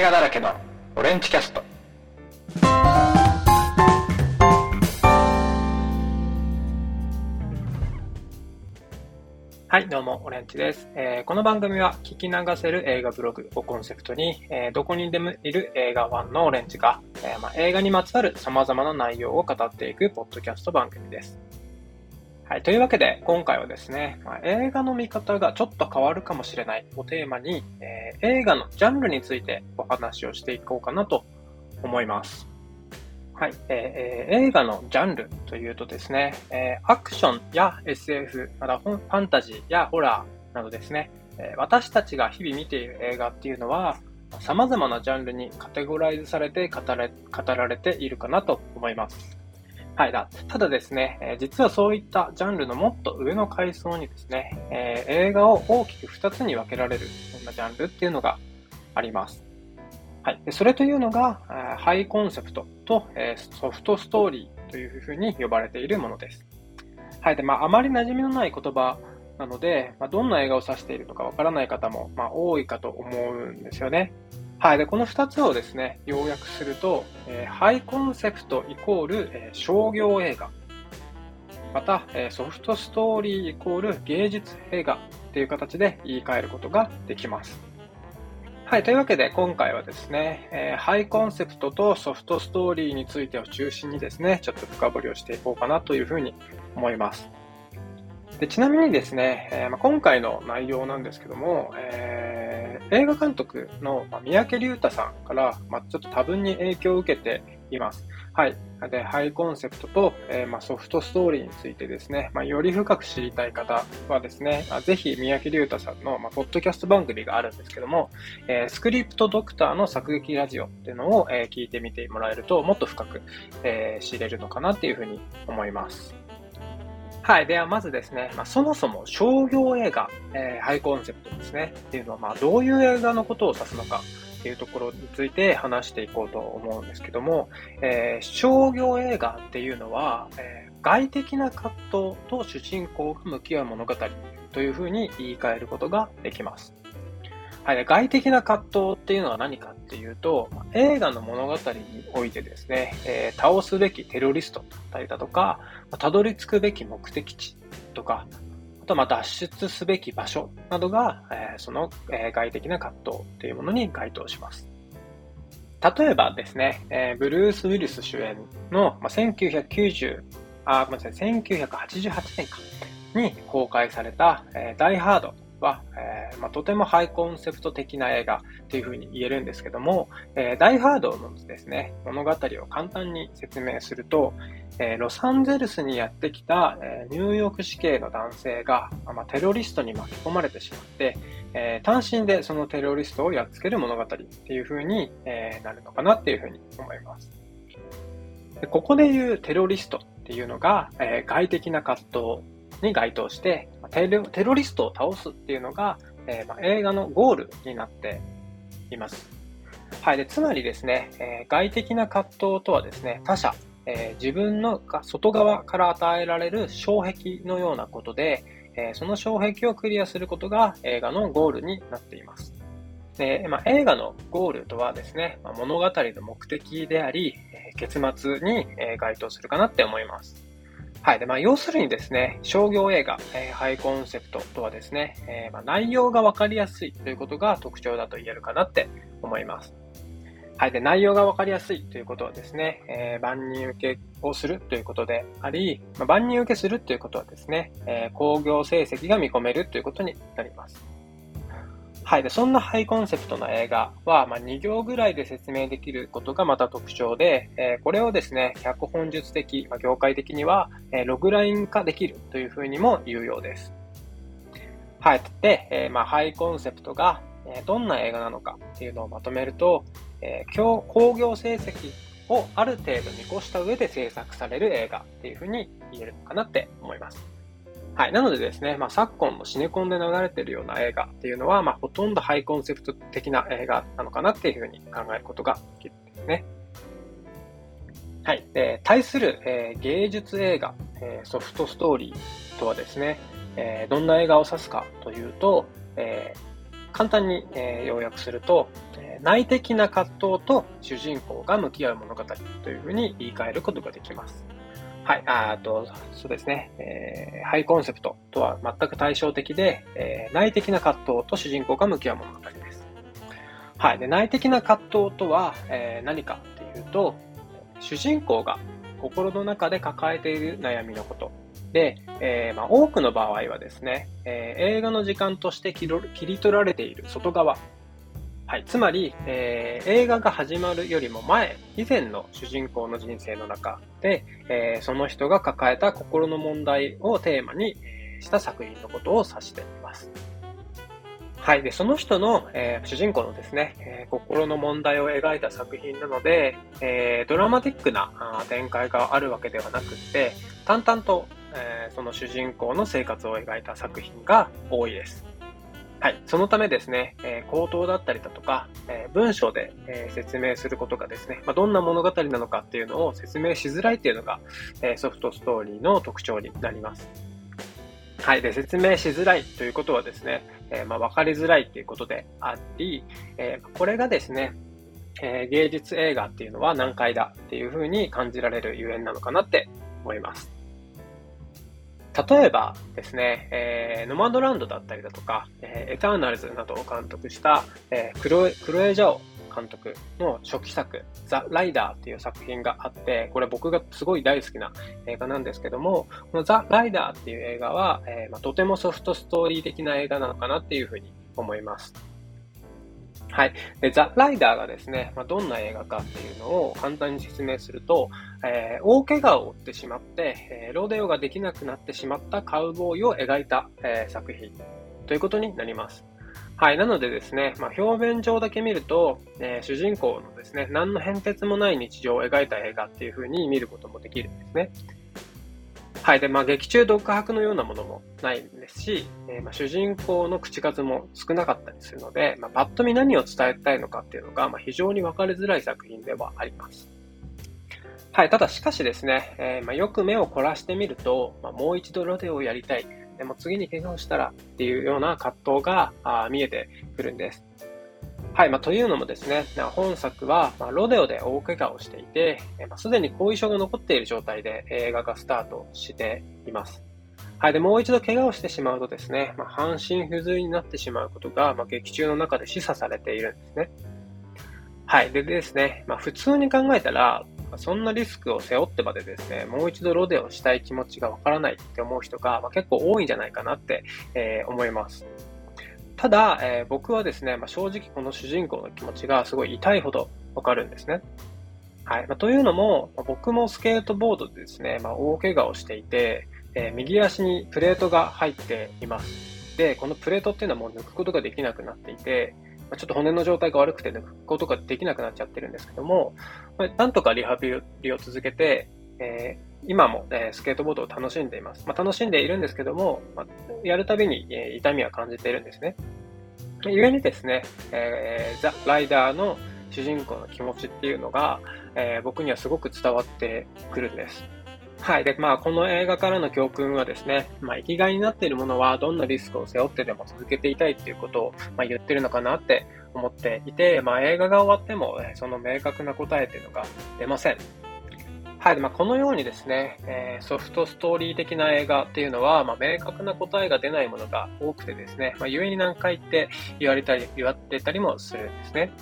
映画だらけのオレンジキャストはい、どうも、オレンジです、えー、この番組は聞き流せる映画ブログをコンセプトに、えー、どこにでもいる映画ワンのオレンジが、えー、まあ、映画にまつわる様々な内容を語っていくポッドキャスト番組です。はい、というわけで、今回はですね、まあ、映画の見方がちょっと変わるかもしれないをテーマに、え映画のジャンルについてお話をしていこうかなと思います。はい、えー、映画のジャンルというとですね、えー、アクションや SF、またファンタジーやホラーなどですね、え、私たちが日々見ている映画っていうのは、様々なジャンルにカテゴライズされて語れ語られているかなと思います。はい、だただですね、え実はそういったジャンルのもっと上の階層にですね、え映画を大きく2つに分けられるそんなジャンルっていうのがあります。はい。それというのが、ハイコンセプトとえソフトストーリーというふうに呼ばれているものです。はい。で、まあ、あまり馴染みのない言葉なので、まあ、どんな映画を指しているのかわからない方も、まあ、多いかと思うんですよね。はい。で、この2つをですね、要約すると、えー、ハイコンセプトイコール、えー、商業映画。また、えー、ソフトストーリーイコール芸術映画という形で言い換えることができます。はい。というわけで、今回はですね、え、ハイコンセプトとソフトストーリーについてを中心にですね、ちょっと深掘りをしていこうかなというふうに思います。でちなみにですね、え、ま、今回の内容なんですけども、えー、映画監督の、三宅隆太さんから、まあ、ちょっと多分に影響を受けています。はい。で、ハイコンセプトと、えー、まあ、ソフトストーリーについてですね、まあ、より深く知りたい方はですね、まあ、ぜひ三宅隆太さんの、まあ、ポッドキャスト番組があるんですけども、えー、スクリプトドクターの作劇ラジオっていうのを、えー、聞いてみてもらえると、もっと深く、え、知れるのかなっていうふうに思います。はい。では、まずですね、まあ、そもそも商業映画、えー、ハイコンセプトですね、っていうのは、まあ、どういう映画のことを指すのか、っていうところについて話していこうと思うんですけども、えー、商業映画っていうのは、えー、外的な葛藤と主人公が向き合う物語というふうに言い換えることができます。はい、外的な葛藤っていうのは何かっていうと、映画の物語においてですね、えー、倒すべきテロリストだったりだとか、たどり着くべき目的地とか、あとま脱出すべき場所などが、えその、え外的な葛藤というものに該当します。例えばですね、えブルース・ウィルス主演の、まあ1990、あ、ごめんなさい、1988年かに公開された、えダイ・ハードは、えー、まあ、とてもハイコンセプト的な映画というふうに言えるんですけども、えー、ダイ・ハードのですね、物語を簡単に説明すると、えー、ロサンゼルスにやってきた、えニューヨーク市警の男性が、まあ、テロリストに巻き込まれてしまって、え単身でそのテロリストをやっつける物語っていうふうに、えなるのかなっていうふうに思います。でここで言うテロリストっていうのが、え外的な葛藤に該当してテロ、テロリストを倒すっていうのが、えー、まあ、映画のゴールになっています。はい。で、つまりですね、えー、外的な葛藤とはですね、他者、えー、自分の外側から与えられる障壁のようなことで、えその障壁をクリアすることが映画のゴールになっています。で、まあ、映画のゴールとはですね、まあ、物語の目的であり、え結末に、え該当するかなって思います。はい。で、まあ、要するにですね、商業映画、えー、ハイコンセプトとはですね、えー、まあ、内容がわかりやすいということが特徴だと言えるかなって思います。はい。で、内容がわかりやすいということはですね、えー、万人受けをするということであり、まあ、万人受けするということはですね、えー、工業成績が見込めるということになります。はい。で、そんなハイコンセプトの映画は、まあ、2行ぐらいで説明できることがまた特徴で、えー、これをですね、脚本術的、まあ、業界的には、えー、ログライン化できるというふうにも言うようです。はい。で、えー、まあ、ハイコンセプトが、えどんな映画なのかっていうのをまとめると、えー、工業成績をある程度見越した上で制作される映画っていうふうに言えるのかなって思います。はい。なのでですね、まあ、昨今のシネコンで流れているような映画っていうのは、まあ、ほとんどハイコンセプト的な映画なのかなっていうふうに考えることができるんですね。はい。で、対する、えー、芸術映画、えー、ソフトストーリーとはですね、えー、どんな映画を指すかというと、え簡単に、え、要約すると、え、内的な葛藤と主人公が向き合う物語というふうに言い換えることができます。はい、あと、そうですね、えー、ハイコンセプトとは全く対照的で、えー、内的な葛藤と主人公が向き合う物語です。はい、で内的な葛藤とは、えー、何かっていうと、主人公が心の中で抱えている悩みのこと。で、えー、まあ、多くの場合はですね、えー、映画の時間として切り取られている外側。はい、つまり、えー、映画が始まるよりも前、以前の主人公の人生の中で、えその人が抱えた心の問題をテーマにした作品のことを指しています。はい。で、その人の、えー、主人公のですね、えー、心の問題を描いた作品なので、えー、ドラマティックな展開があるわけではなくて、淡々と、えその主人公の生活を描いた作品が多いです。はい。そのためですね、え口頭だったりだとか、え文章で、え説明することがですね、ま、どんな物語なのかっていうのを説明しづらいっていうのが、えソフトストーリーの特徴になります。はい。で、説明しづらいということはですね、え、まあ、分かりづらいっていうことであり、え、これがですね、え、芸術映画っていうのは難解だっていうふうに感じられるゆえんなのかなって思います。例えばですね、えー、ノマドランドだったりだとか、えー、エターナルズなどを監督した、えー、クロエ、クロエジャオ監督の初期作、ザ・ライダーっていう作品があって、これ僕がすごい大好きな映画なんですけども、このザ・ライダーっていう映画は、えー、まあ、とてもソフトストーリー的な映画なのかなっていうふうに思います。はい。で、ザ・ライダーがですね、まあ、どんな映画かっていうのを簡単に説明すると、えー、大怪我を負ってしまって、えー、ロデオができなくなってしまったカウボーイを描いた、えー、作品ということになります。はい。なのでですね、まあ、表面上だけ見ると、え、主人公のですね、何の変哲もない日常を描いた映画っていう風に見ることもできるんですね。はい。で、まあ、劇中独白のようなものもないんですし、えー、まあ、主人公の口数も少なかったりするので、まあ、パッと見何を伝えたいのかっていうのが、まあ、非常に分かりづらい作品ではあります。はい。ただしかしですね、えー、まあ、よく目を凝らしてみると、まあ、もう一度ロデオをやりたい。でも次に怪我をしたらっていうような葛藤が見えてくるんです。はい。まあ、というのもですね、本作は、ま、ロデオで大怪我をしていて、まあ、すでに後遺症が残っている状態で映画がスタートしています。はい。で、もう一度怪我をしてしまうとですね、まあ、半身不随になってしまうことが、まあ、劇中の中で示唆されているんですね。はい。でですね、まあ、普通に考えたら、そんなリスクを背負ってまでですね、もう一度ロデオしたい気持ちがわからないって思う人が、ま、結構多いんじゃないかなって、えー、思います。ただ、えー、僕はですね、まあ、正直この主人公の気持ちがすごい痛いほどわかるんですね。はい。まあ、というのも、まあ、僕もスケートボードでですね、ま、大怪我をしていて、えー、右足にプレートが入っています。で、このプレートっていうのはもう抜くことができなくなっていて、まちょっと骨の状態が悪くて抜くことができなくなっちゃってるんですけども、なんとかリハビリを続けて、えー、今も、え、スケートボードを楽しんでいます。まあ、楽しんでいるんですけども、まあ、やるたびに、えー、痛みは感じているんですね。ゆえにですね、えー、ザ・ライダーの主人公の気持ちっていうのが、えー、僕にはすごく伝わってくるんです。はい。で、まあ、この映画からの教訓はですね、まあ、生きがいになっているものは、どんなリスクを背負ってでも続けていたいっていうことを、まあ、言ってるのかなって思っていて、まあ、映画が終わっても、その明確な答えっていうのが出ません。はい。まあ、このようにですね、えー、ソフトストーリー的な映画っていうのは、まあ、明確な答えが出ないものが多くてですね、まあ、故に何回って言われたり、言われてたりもするんですね。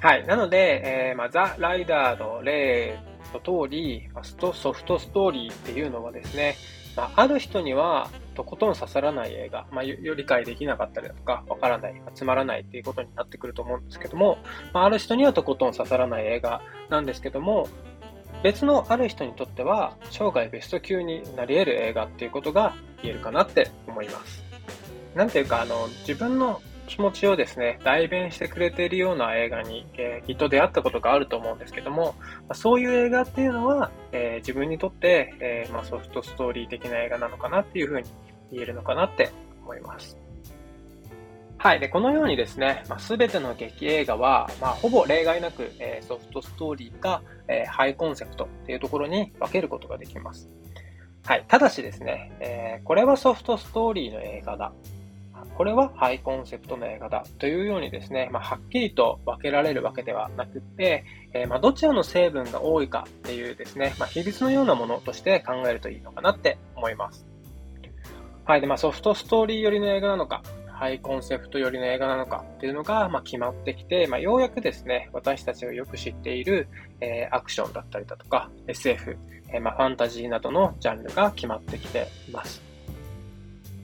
はい。なので、えー、まあ、ザ・ライダーの例の通り、ソフトストーリーっていうのはですね、まあ、ある人にはとことん刺さらない映画、まあ、理解できなかったりだとか、わからない、つまらないっていうことになってくると思うんですけども、まあ、ある人にはとことん刺さらない映画なんですけども、別のある人にとっては生涯ベスト級になり得る映画っていうことが言えるかなって思います。なんていうか、あの、自分の気持ちをですね、代弁してくれているような映画に、えー、きっと出会ったことがあると思うんですけども、まあ、そういう映画っていうのは、えー、自分にとって、えー、まあ、ソフトストーリー的な映画なのかなっていうふうに言えるのかなって思います。はい。で、このようにですね、まあ、全ての劇映画は、まあ、ほぼ例外なく、えー、ソフトストーリーか、えー、ハイコンセプトっていうところに分けることができます。はい。ただしですね、えー、これはソフトストーリーの映画だ。これはハイコンセプトの映画だというようにですね、まあ、はっきりと分けられるわけではなくて、えー、まあ、どちらの成分が多いかっていうですね、まあ、比率のようなものとして考えるといいのかなって思います。はい。で、まあ、ソフトストーリー寄りの映画なのか、ハイコンセプト寄りの映画なのかっていうのが、まあ、決まってきて、まあ、ようやくですね、私たちがよく知っている、えー、アクションだったりだとか、SF、えー、まあ、ファンタジーなどのジャンルが決まってきています。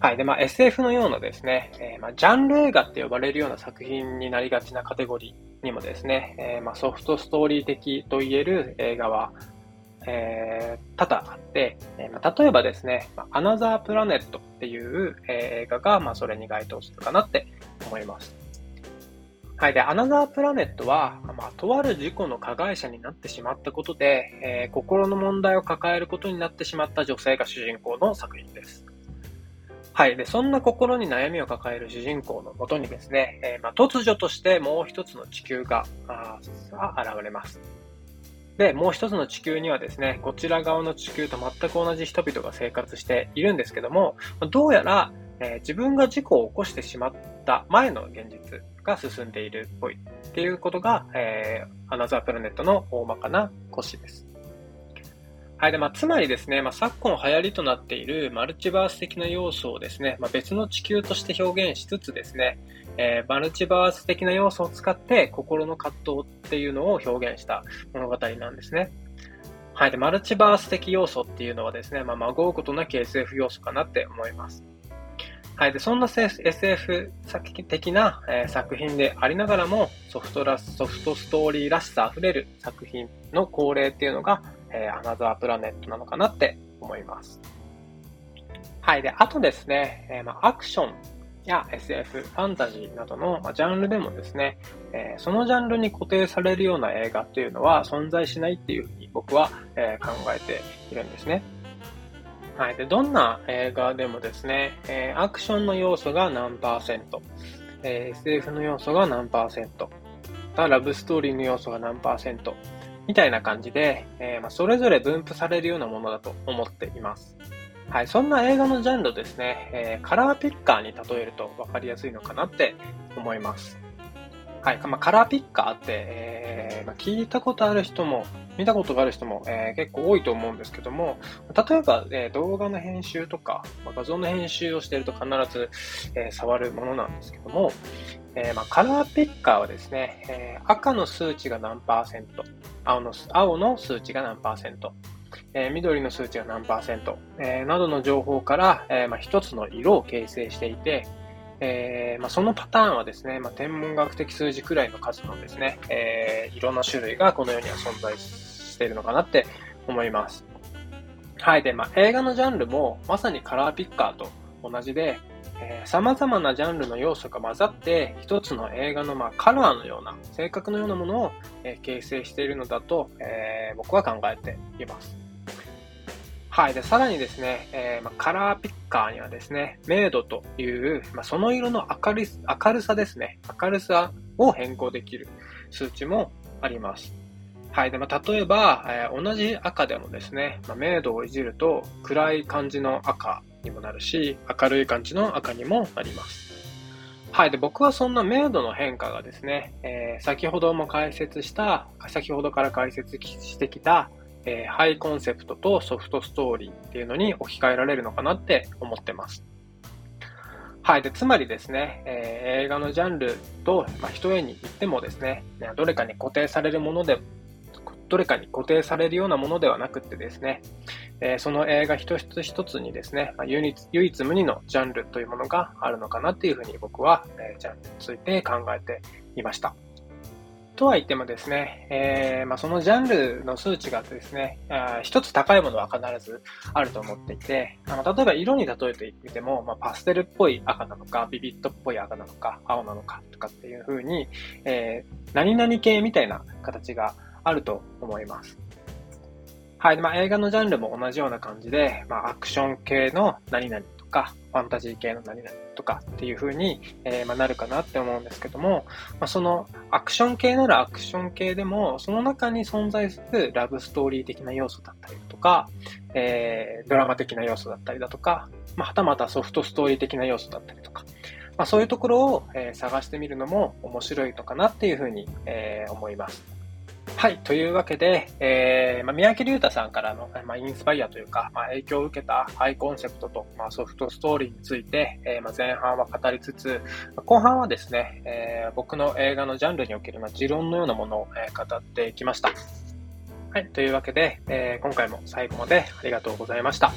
はい。で、まあ、SF のようなですね、えー、まあ、ジャンル映画って呼ばれるような作品になりがちなカテゴリーにもですね、えー、まあ、ソフトストーリー的と言える映画は、えー、多々あって、え、ま、例えばですね、アナザープラネットっていう、え、映画が、ま、それに該当するかなって思います。はい。で、アナザープラネットは、まあ、とある事故の加害者になってしまったことで、えー、心の問題を抱えることになってしまった女性が主人公の作品です。はい。で、そんな心に悩みを抱える主人公のもとにですね、えー、まあ、突如としてもう一つの地球があ現れます。で、もう一つの地球にはですね、こちら側の地球と全く同じ人々が生活しているんですけども、どうやら、えー、自分が事故を起こしてしまった前の現実が進んでいるっぽいっていうことが、えー、アナザープラネットの大まかな故事です。はい。で、まあ、つまりですね、まあ、昨今流行りとなっているマルチバース的な要素をですね、まあ、別の地球として表現しつつですね、えー、マルチバース的な要素を使って心の葛藤っていうのを表現した物語なんですね。はい。で、マルチバース的要素っていうのはですね、まあ、まごうことなき SF 要素かなって思います。はい。で、そんな SF 的な、えー、作品でありながらも、ソフトラスソフトストーリーらしさ溢れる作品の恒例っていうのが、えー、アナザープラネットなのかなって思います。はい。で、あとですね、えー、まあ、アクションや SF、ファンタジーなどの、まジャンルでもですね、え、そのジャンルに固定されるような映画っていうのは存在しないっていうふうに僕は、え、考えているんですね。はい。で、どんな映画でもですね、え、アクションの要素が何パーセント、え SF の要素が何パーセント、ラブストーリーの要素が何パーセント、みたいな感じで、えま、それぞれ分布されるようなものだと思っています。はい、そんな映画のジャンルですね、えー、カラーピッカーに例えると分かりやすいのかなって思います。はい、まあ、カラーピッカーって、えーまあ、聞いたことある人も、見たことがある人も、えー、結構多いと思うんですけども、例えば、え、動画の編集とか、まあ、画像の編集をしていると必ず、え、触るものなんですけども、えまあ、カラーピッカーはですね、え、赤の数値が何パーセント、青の青の数値が何パーセント、えー、緑の数値が何パーセント、え、などの情報から、えーまあ、一つの色を形成していて、えまあ、そのパターンはですね、まあ、天文学的数字くらいの種のですね、えー、いろんな種類がこの世には存在しているのかなって思います。はい。で、ま、映画のジャンルもまさにカラーピッカーと同じで、えー、様々なジャンルの要素が混ざって、一つの映画の、まあ、カラーのような、性格のようなものを、えー、形成しているのだと、えー、僕は考えています。はい。で、さらにですね、えー、ま、カラーピッカーにはですね、明度という、ま、その色の明る明るさですね、明るさを変更できる数値もあります。はい。で、ま、例えば、えー、同じ赤でもですね、まあ、明度をいじると暗い感じの赤にもなるし、明るい感じの赤にもなります。はい。で、僕はそんな明度の変化がですね、えー、先ほども解説した、先ほどから解説してきた、えー、ハイコンセプトとソフトストーリーっていうのに置き換えられるのかなって思ってます。はい。で、つまりですね、えー、映画のジャンルと、まあ、一重に言ってもですね、どれかに固定されるもので、どれかに固定されるようなものではなくってですね、えー、その映画一つ一つにですね、まあ、唯一唯一無二のジャンルというものがあるのかなっていうふうに僕は、えー、ジャンルについて考えていました。とは言ってもですね、えー、まあ、そのジャンルの数値がですね、一つ高いものは必ずあると思っていて、あの例えば色に例えてみても、まあ、パステルっぽい赤なのか、ビビットっぽい赤なのか、青なのかとかっていう風に、えー、何々系みたいな形があると思います。はい。まあ、映画のジャンルも同じような感じで、まあ、アクション系の何々か、ファンタジー系の何々とかっていう風に、えー、まあ、なるかなって思うんですけども、まあ、そのアクション系ならアクション系でも、その中に存在するラブストーリー的な要素だったりとか、えー、ドラマ的な要素だったりだとか、まあ、はたまたソフトストーリー的な要素だったりとか、ま、そういうところを、え、探してみるのも面白いのかなっていうふうに、え、思います。はい。というわけで、えー、まあ、三宅隆太さんからの、まあ、インスパイアというか、まあ、影響を受けたハイコンセプトと、まあ、ソフトストーリーについて、えー、まあ、前半は語りつつ、後半はですね、えー、僕の映画のジャンルにおける、まあ、持論のようなものを、えー、語ってきました。はい。というわけで、えー、今回も最後までありがとうございました。